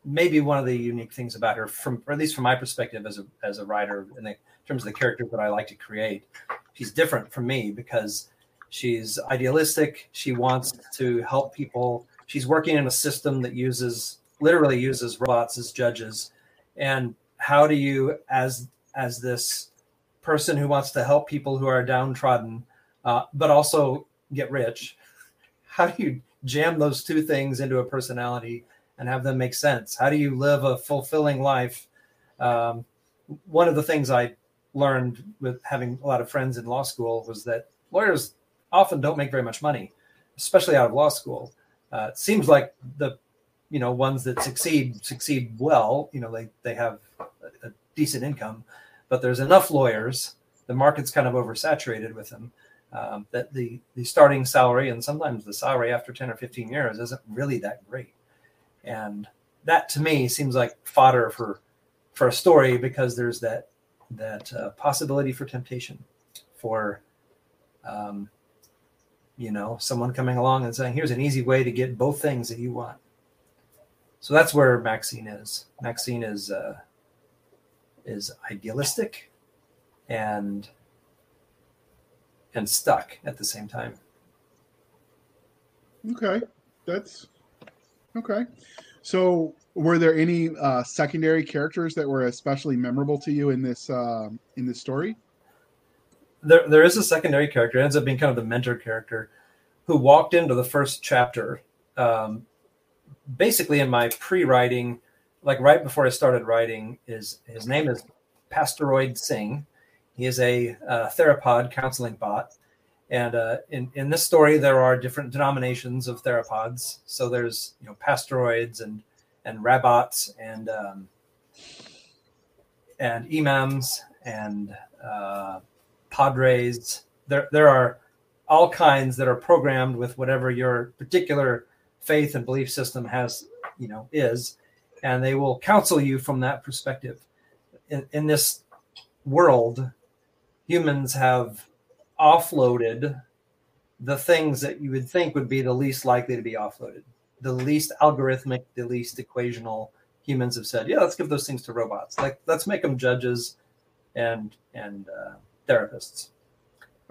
maybe one of the unique things about her, from at least from my perspective as a as a writer, in, the, in terms of the characters that I like to create, she's different from me because she's idealistic. She wants to help people. She's working in a system that uses literally uses robots as judges. And how do you, as as this person who wants to help people who are downtrodden, uh, but also get rich, how do you jam those two things into a personality and have them make sense? How do you live a fulfilling life? Um, one of the things I learned with having a lot of friends in law school was that lawyers often don't make very much money, especially out of law school. Uh, it seems like the you know ones that succeed succeed well. You know they they have a, a decent income, but there's enough lawyers. The market's kind of oversaturated with them. Um, that the the starting salary and sometimes the salary after 10 or 15 years isn't really that great and that to me seems like fodder for for a story because there's that that uh, possibility for temptation for um, you know someone coming along and saying here's an easy way to get both things that you want so that's where maxine is maxine is uh, is idealistic and and stuck at the same time okay that's Okay. So, were there any uh, secondary characters that were especially memorable to you in this uh, in this story? There, there is a secondary character. It ends up being kind of the mentor character, who walked into the first chapter, um, basically in my pre-writing, like right before I started writing. Is his name is Pastoroid Singh. He is a uh, theropod counseling bot. And uh, in, in this story, there are different denominations of theropods. So there's you know pastoroids and and rabots and um, and imams and uh, padres. There there are all kinds that are programmed with whatever your particular faith and belief system has you know is, and they will counsel you from that perspective. In, in this world, humans have offloaded the things that you would think would be the least likely to be offloaded, the least algorithmic, the least equational. Humans have said, yeah, let's give those things to robots. Like, let's make them judges and and uh, therapists.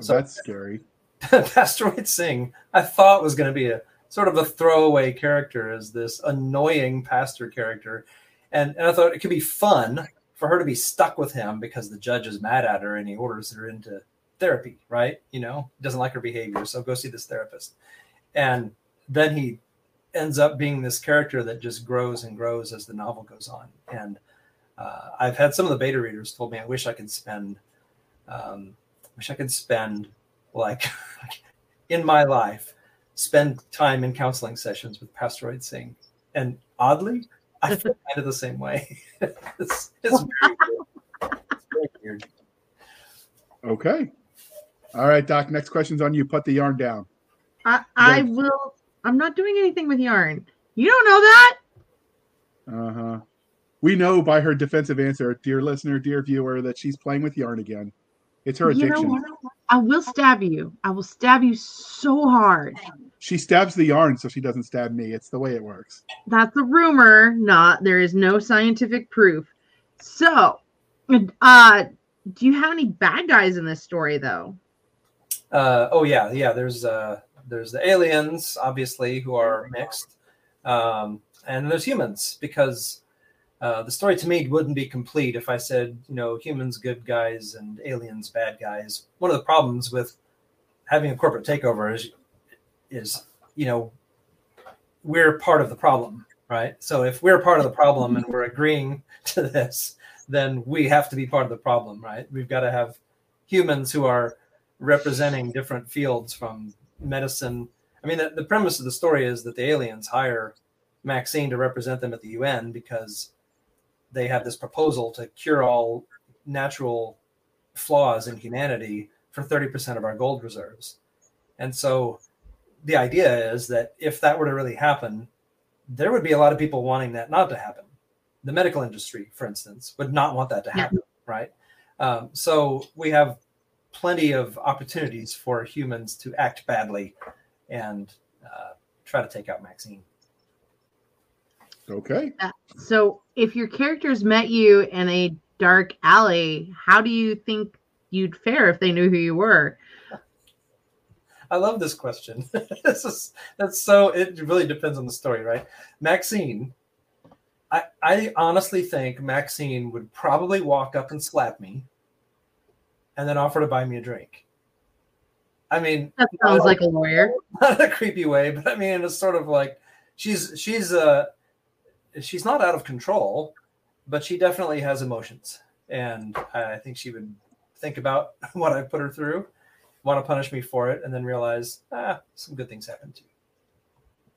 So that's scary. Pastoroid Singh, I thought was going to be a sort of a throwaway character as this annoying pastor character, and, and I thought it could be fun for her to be stuck with him because the judge is mad at her and he orders her into therapy, right? You know, doesn't like her behavior, so go see this therapist. And then he ends up being this character that just grows and grows as the novel goes on. And uh, I've had some of the beta readers told me I wish I could spend, um, wish I could spend like in my life, spend time in counseling sessions with Pastoroid Singh. And oddly, I feel kind of the same way. it's, it's very weird. It's very weird. Okay. All right, Doc. Next question's on you. Put the yarn down. I, I will. I'm not doing anything with yarn. You don't know that. Uh huh. We know by her defensive answer, dear listener, dear viewer, that she's playing with yarn again. It's her You know addiction. what? I will stab you. I will stab you so hard. She stabs the yarn so she doesn't stab me. It's the way it works. That's a rumor. Not there is no scientific proof. So, uh, do you have any bad guys in this story though? Uh, oh yeah, yeah. There's uh, there's the aliens, obviously, who are mixed, um, and there's humans because uh, the story to me wouldn't be complete if I said you know humans good guys and aliens bad guys. One of the problems with having a corporate takeover is is you know we're part of the problem, right? So if we're part of the problem and we're agreeing to this, then we have to be part of the problem, right? We've got to have humans who are representing different fields from medicine. I mean, the, the premise of the story is that the aliens hire Maxine to represent them at the UN because they have this proposal to cure all natural flaws in humanity for 30% of our gold reserves. And so the idea is that if that were to really happen, there would be a lot of people wanting that not to happen. The medical industry, for instance, would not want that to happen, right? Um, so we have plenty of opportunities for humans to act badly and uh, try to take out Maxine. Okay. So, if your characters met you in a dark alley, how do you think you'd fare if they knew who you were? I love this question. this is that's so it really depends on the story, right? Maxine, I I honestly think Maxine would probably walk up and slap me and then offer to buy me a drink. I mean, That sounds like a lawyer. not in a creepy way, but I mean it's sort of like she's she's uh she's not out of control, but she definitely has emotions. And I think she would think about what I put her through, want to punish me for it, and then realize, ah, some good things happen you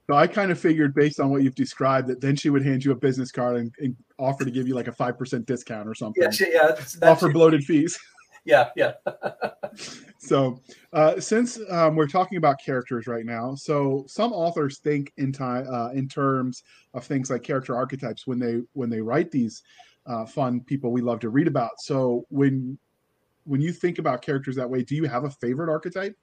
So I kind of figured, based on what you've described, that then she would hand you a business card and, and offer to give you like a five percent discount or something. Yeah, she, yeah, that's- offer bloated fees. yeah, yeah. So, uh, since um, we're talking about characters right now, so some authors think in time uh, in terms of things like character archetypes when they when they write these uh, fun people we love to read about. So when when you think about characters that way, do you have a favorite archetype?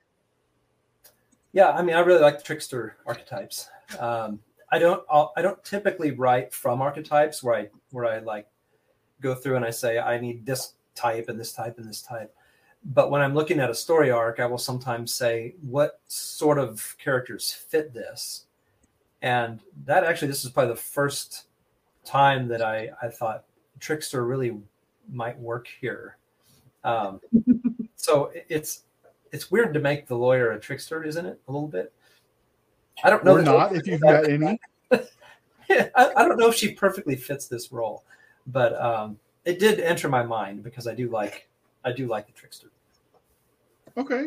Yeah, I mean, I really like the trickster archetypes. Um, I don't, I'll, I don't typically write from archetypes where I where I like go through and I say I need this type and this type and this type. But when I'm looking at a story arc, I will sometimes say what sort of characters fit this, and that actually this is probably the first time that I I thought trickster really might work here. Um, so it's it's weird to make the lawyer a trickster, isn't it? A little bit. I don't know. Or not if you've got any. I, I, don't know if she perfectly fits this role, but um, it did enter my mind because I do like I do like the trickster. Okay.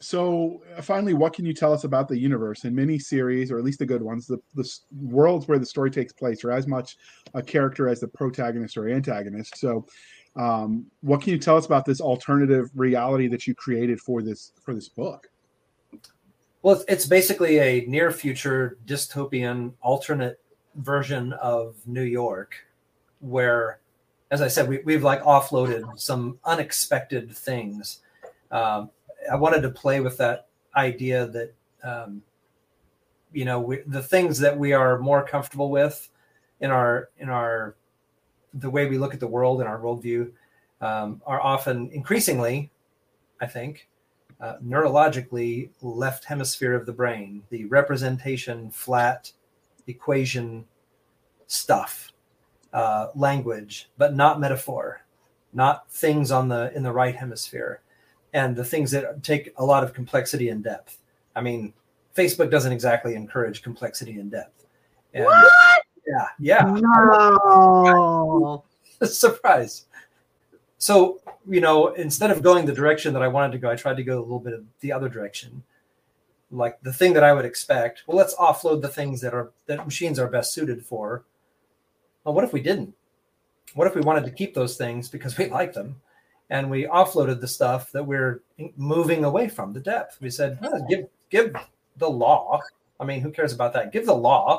So uh, finally, what can you tell us about the universe in many series, or at least the good ones? The the worlds where the story takes place are as much a character as the protagonist or antagonist. So, um, what can you tell us about this alternative reality that you created for this for this book? Well, it's basically a near future dystopian alternate version of New York, where, as I said, we, we've like offloaded some unexpected things. Um, I wanted to play with that idea that um, you know we, the things that we are more comfortable with in our in our the way we look at the world and our worldview um, are often increasingly, I think, uh, neurologically left hemisphere of the brain, the representation flat equation stuff, uh, language, but not metaphor, not things on the in the right hemisphere and the things that take a lot of complexity and depth. I mean, Facebook doesn't exactly encourage complexity and depth. And what? Yeah, yeah. No. Surprise. So, you know, instead of going the direction that I wanted to go, I tried to go a little bit of the other direction. Like the thing that I would expect. Well, let's offload the things that are that machines are best suited for. Well, what if we didn't? What if we wanted to keep those things because we like them? and we offloaded the stuff that we're moving away from the depth. We said, oh, give give the law. I mean, who cares about that? Give the law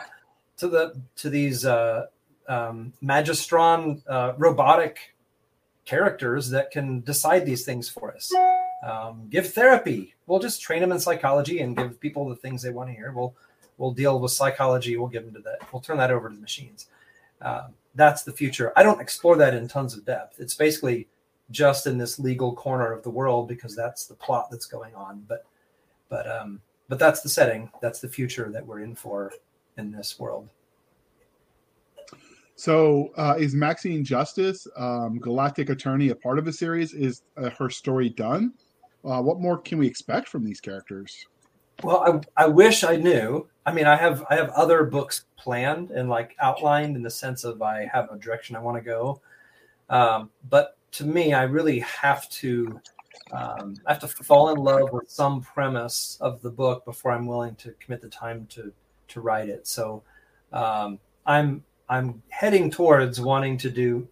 to the to these uh, um, magistron uh, robotic characters that can decide these things for us. Um, give therapy. We'll just train them in psychology and give people the things they want to hear. We'll we'll deal with psychology. We'll give them to that. We'll turn that over to the machines. Uh, that's the future. I don't explore that in tons of depth. It's basically just in this legal corner of the world because that's the plot that's going on. But but um but that's the setting. That's the future that we're in for in this world. So, uh, is Maxine Justice, um, Galactic Attorney, a part of the series? Is uh, her story done? Uh, what more can we expect from these characters? Well, I, I wish I knew. I mean, I have I have other books planned and like outlined in the sense of I have a direction I want to go. Um, but to me, I really have to um, I have to fall in love with some premise of the book before I'm willing to commit the time to to write it. So um, I'm I'm heading towards wanting to do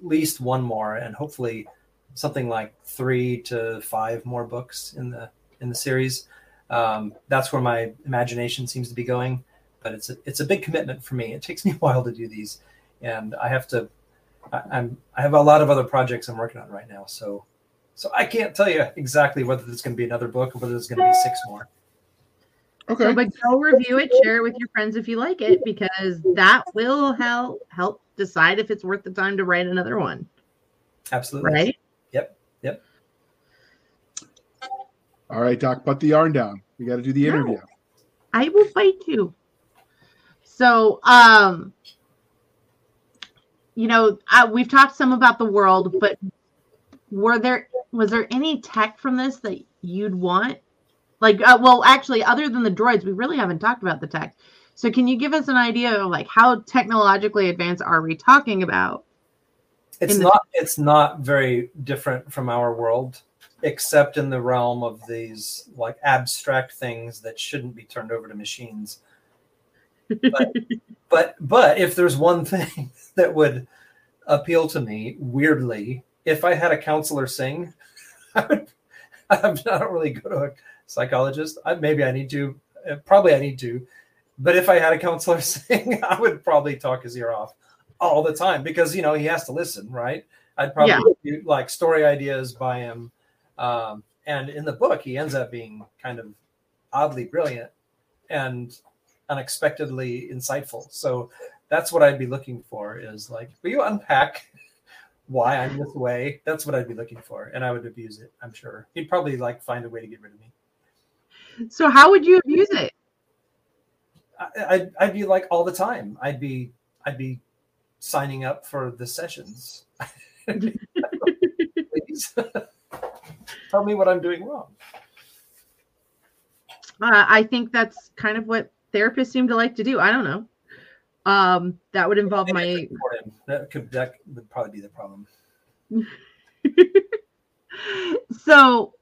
at least one more and hopefully something like three to five more books in the in the series. Um, that's where my imagination seems to be going, but it's a, it's a big commitment for me. It takes me a while to do these, and I have to I, I'm I have a lot of other projects I'm working on right now, so so I can't tell you exactly whether there's going to be another book or whether there's going to be six more. Okay. So, but go review it, share it with your friends if you like it, because that will help help decide if it's worth the time to write another one. Absolutely. Right. Yep. Yep. All right, Doc. Put the yarn down. We got to do the No. interview. I will fight you. So, um, you know, uh, we've talked some about the world, but were there was there any tech from this that you'd want? Like, uh, well, actually, other than the droids, we really haven't talked about the tech. So, can you give us an idea of like how technologically advanced are we talking about? It's the- not it's not very different from our world, except in the realm of these like abstract things that shouldn't be turned over to machines. But but but if there's one thing that would appeal to me weirdly, if I had a counselor sing, I would I'm not really go to a psychologist. I, maybe I need to, uh, probably I need to, but if I had a counselor sing, I would probably talk his ear off all the time because you know he has to listen, right? I'd probably Yeah. do, like story ideas by him, um, and in the book he ends up being kind of oddly brilliant and unexpectedly insightful. So that's what I'd be looking for is like, will you unpack why I'm this way? That's what I'd be looking for, and I would abuse it. I'm sure he'd probably like find a way to get rid of me. So, how would you abuse it? I, I'd, I'd be like all the time. I'd be I'd be signing up for the sessions. Please tell me what I'm doing wrong. Uh, I think that's kind of what therapists seem to like to do. I don't know. Um, that would involve my. That could that would probably be the problem. so,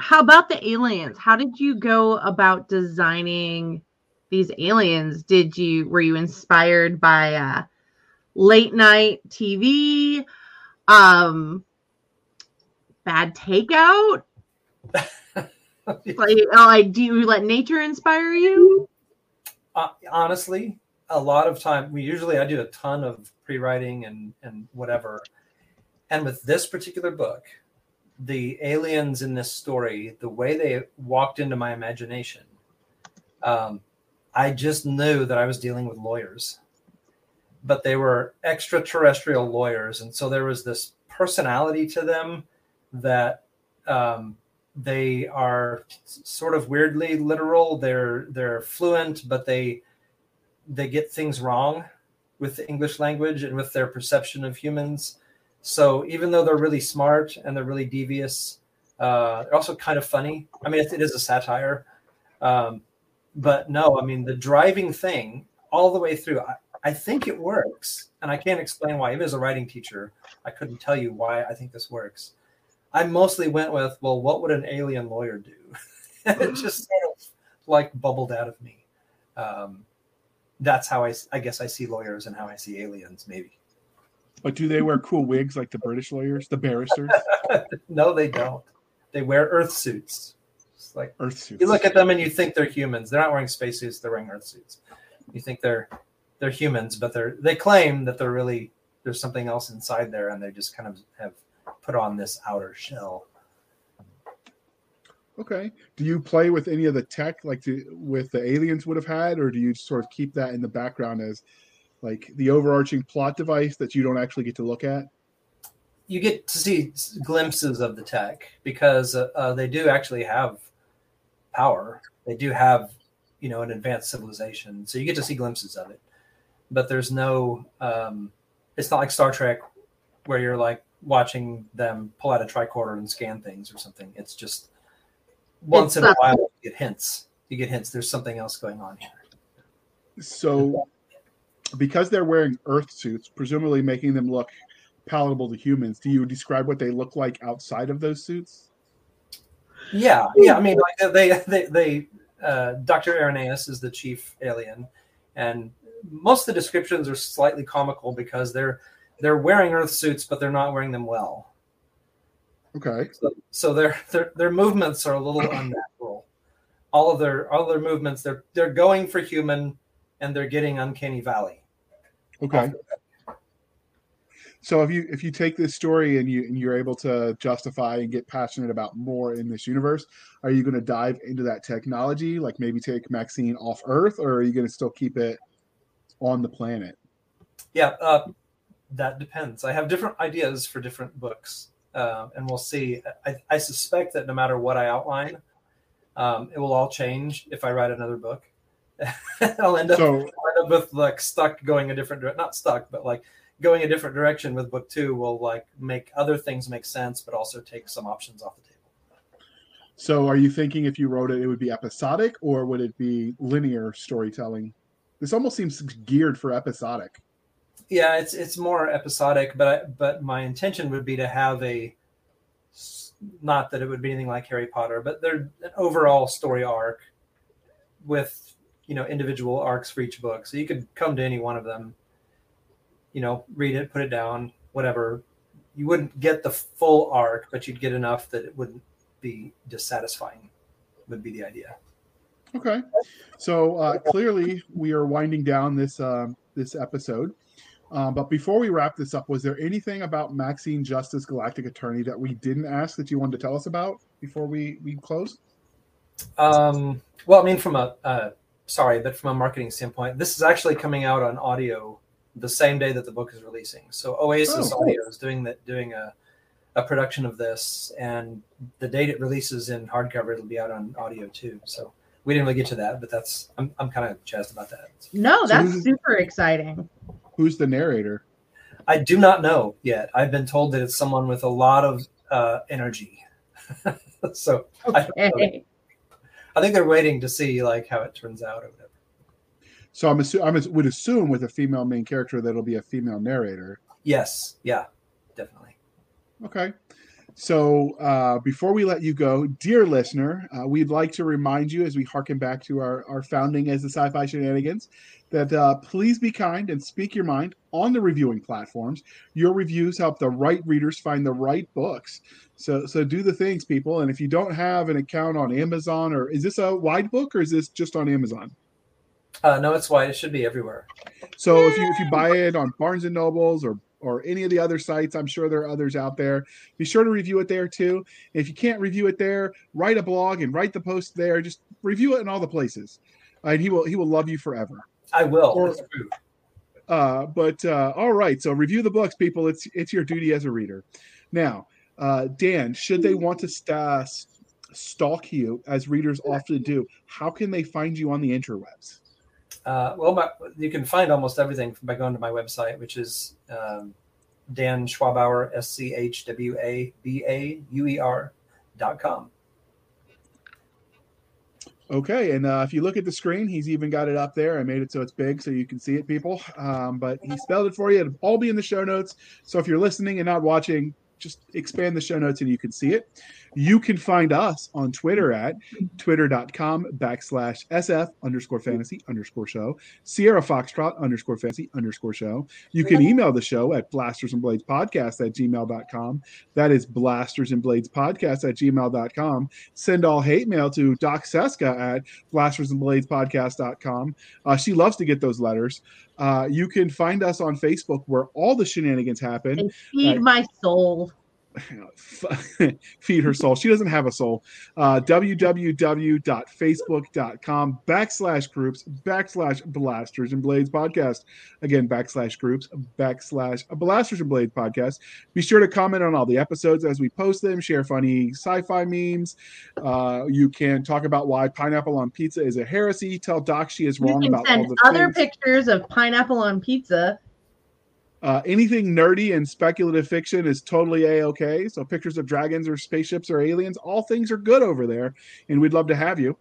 how about the aliens? How did you go about designing these aliens? Did you were you inspired by uh, late night TV? Um, bad takeout? like, oh, like, do you let nature inspire you? Uh, honestly, a lot of time. We usually I do a ton of pre-writing and and whatever. And with this particular book, the aliens in this story, the way they walked into my imagination, um, I just knew that I was dealing with lawyers, but they were extraterrestrial lawyers, and so there was this personality to them that um, they are sort of weirdly literal. They're they're fluent, but they they get things wrong with the English language and with their perception of humans. So even though they're really smart and they're really devious, uh, they're also kind of funny. I mean, it, it is a satire, um, but no, I mean the driving thing all the way through. I, I think it works, and I can't explain why. Even as a writing teacher, I couldn't tell you why I think this works. I mostly went with, well, what would an alien lawyer do? and it just sort of like bubbled out of me. Um, that's how I, I guess I see lawyers and how I see aliens, maybe. But do they wear cool wigs like the British lawyers, the barristers? no, they don't. They wear earth suits. It's like earth suits. You look at them and you think they're humans. They're not wearing spacesuits. They're wearing earth suits. You think they're they're humans, but they're they claim that they're really there's something else inside there, and they just kind of have put on this outer shell. Okay. Do you play with any of the tech like with the aliens would have had, or do you sort of keep that in the background as like the overarching plot device that you don't actually get to look at? You get to see glimpses of the tech because uh, uh, they do actually have power. They do have, you know, an advanced civilization, so you get to see glimpses of it. But there's no, um, it's not like Star Trek where you're like, watching them pull out a tricorder and scan things or something. It's just once it's in a while you get hints. You get hints. There's something else going on here. So, because they're wearing Earth suits, presumably making them look palatable to humans, do you describe what they look like outside of those suits? Yeah, yeah. I mean, like they, they, they. Uh, Dr. Irenaeus is the chief alien, and most of the descriptions are slightly comical because they're they're wearing Earth suits, but they're not wearing them well. Okay. So, so their their their movements are a little unnatural. All of their all of their movements, they're they're going for human, and they're getting uncanny valley. Okay. So if you if you take this story and you and you're able to justify and get passionate about more in this universe, are you going to dive into that technology, like maybe take Maxine off Earth, or are you going to still keep it on the planet? Yeah, uh, that depends. I have different ideas for different books, uh, and we'll see. I, I, suspect that no matter what I outline, um, it will all change if I write another book. I'll end up, so, end up with like stuck going a different direction. Not stuck, but like going a different direction with book two will like make other things make sense, but also take some options off the table. So, are you thinking if you wrote it, it would be episodic, or would it be linear storytelling? This almost seems geared for episodic yeah, it's it's more episodic, but I, but my intention would be to have a not that it would be anything like Harry Potter, but they're an overall story arc with you know individual arcs for each book. So you could come to any one of them, you know, read it, put it down, whatever. You wouldn't get the full arc, but you'd get enough that it wouldn't be dissatisfying. Would be the idea. Okay, so uh, clearly we are winding down this uh, this episode. Um, but before we wrap this up, was there anything about Maxine Justice Galactic Attorney that we didn't ask that you wanted to tell us about before we we close? Um, well, I mean, from a uh, sorry, but from a marketing standpoint, this is actually coming out on audio the same day that the book is releasing. So Oasis oh, Audio is doing that, doing a a production of this, and the date it releases in hardcover, it'll be out on audio too. So we didn't really get to that, but that's I'm I'm kind of jazzed about that. No, that's who's- super exciting. Who's the narrator? I do not know yet. I've been told that it's someone with a lot of uh, energy. so I, don't know. Okay. I think they're waiting to see like how it turns out or whatever. So I'm assu- I would assume with a female main character that it'll be a female narrator. Yes, yeah, definitely. Okay. So uh, before we let you go, dear listener, uh, we'd like to remind you as we harken back to our, our founding as the Sci Fi Shenanigans that uh, please be kind and speak your mind on the reviewing platforms. Your reviews help the right readers find the right books. So, so do the things, people. And if you don't have an account on Amazon, or is this a wide book or is this just on Amazon? Uh, no, it's wide. It should be everywhere. So if you if you buy it on Barnes and Nobles or or any of the other sites, I'm sure there are others out there. Be sure to review it there too. If you can't review it there, write a blog and write the post there. Just review it in all the places, and he will he will love you forever. I will. Or- Uh, but uh, all right, so review the books, people. It's it's your duty as a reader. Now, uh, Dan, should they want to sta stalk you, as readers often do, how can they find you on the interwebs? Uh, well, my, you can find almost everything by going to my website, which is um, Dan Schwabauer, S C H W A B A U E R dot com. Okay, and uh, if you look at the screen, he's even got it up there. I made it so it's big so you can see it, people. Um, but he spelled it for you. It'll all be in the show notes. So if you're listening and not watching, just expand the show notes and you can see it. You can find us on Twitter at twitter.com backslash SF underscore fantasy underscore show, Sierra Foxtrot underscore fantasy underscore show. You can email the show at blasters and blades podcast at gmail.com. That is blasters and blades podcast at gmail.com send all hate mail to Doc Seska at blastersandbladespodcast.com. Uh, she loves to get those letters. Uh, you can find us on Facebook where all the shenanigans happen. And feed Right. my soul. Feed her soul. She doesn't have a soul. Uh, www.facebook.com backslash groups backslash blasters and blades podcast. Again, backslash groups backslash blasters and blades podcast. Be sure to comment on all the episodes as we post them, share funny sci fi memes. Uh, you can talk about why pineapple on pizza is a heresy. Tell Doc she is wrong about all the other things. pictures of pineapple on pizza. Uh, anything nerdy and speculative fiction is totally a okay. So pictures of dragons or spaceships or aliens, all things are good over there, and we'd love to have you.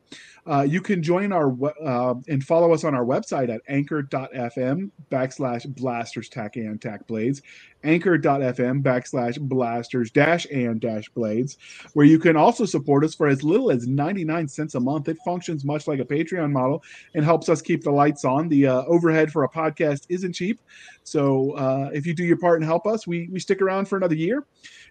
Uh, you can join our uh, and follow us on our website at anchor.fm backslash blasters tack and tack blades, anchor.fm backslash blasters dash and dash blades, where you can also support us for as little as 99 cents a month. It functions much like a Patreon model and helps us keep the lights on. The uh, overhead for a podcast isn't cheap. So uh, if you do your part and help us, we, we stick around for another year.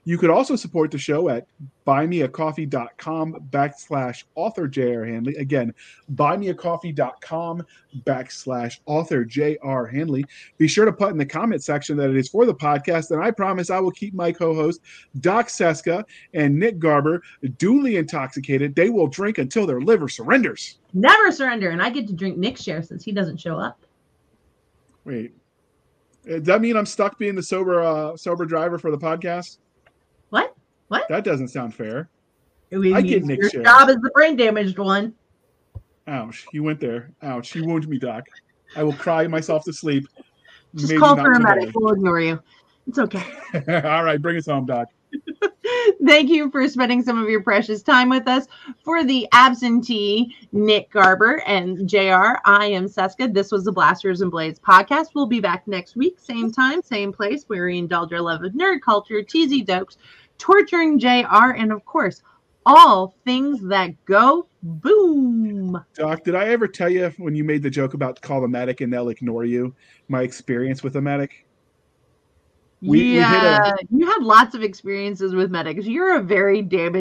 You could also support the show at buymeacoffee.com backslash author J.R. Hanley. Again, buymeacoffee.com backslash author J.R. Hanley. Be sure to put in the comment section that it is for the podcast, and I promise I will keep my co-host Doc Seska and Nick Garber duly intoxicated. They will drink until their liver surrenders. Never surrender. And I get to drink Nick's share since he doesn't show up. Wait. Does that mean I'm stuck being the sober uh, sober driver for the podcast? What? What? That doesn't sound fair. I get Nick's your share. job is the brain damaged one. Ouch. You went there. Ouch. You wounded me, Doc. I will cry myself to sleep. Just Maybe call for a medic. We'll ignore you. It's okay. All right, bring us home, Doc. Thank you for spending some of your precious time with us. For the absentee Nick Garber and JR, I am Seska. This was the Blasters and Blades podcast. We'll be back next week, same time, same place, where we indulge our love of nerd culture, teasy dokes, torturing JR, and of course, all things that go boom. Doc, did I ever tell you when you made the joke about call the medic and they'll ignore you? My experience with a medic? We- we a- yeah, you had lots of experiences with medics. You're a very damaged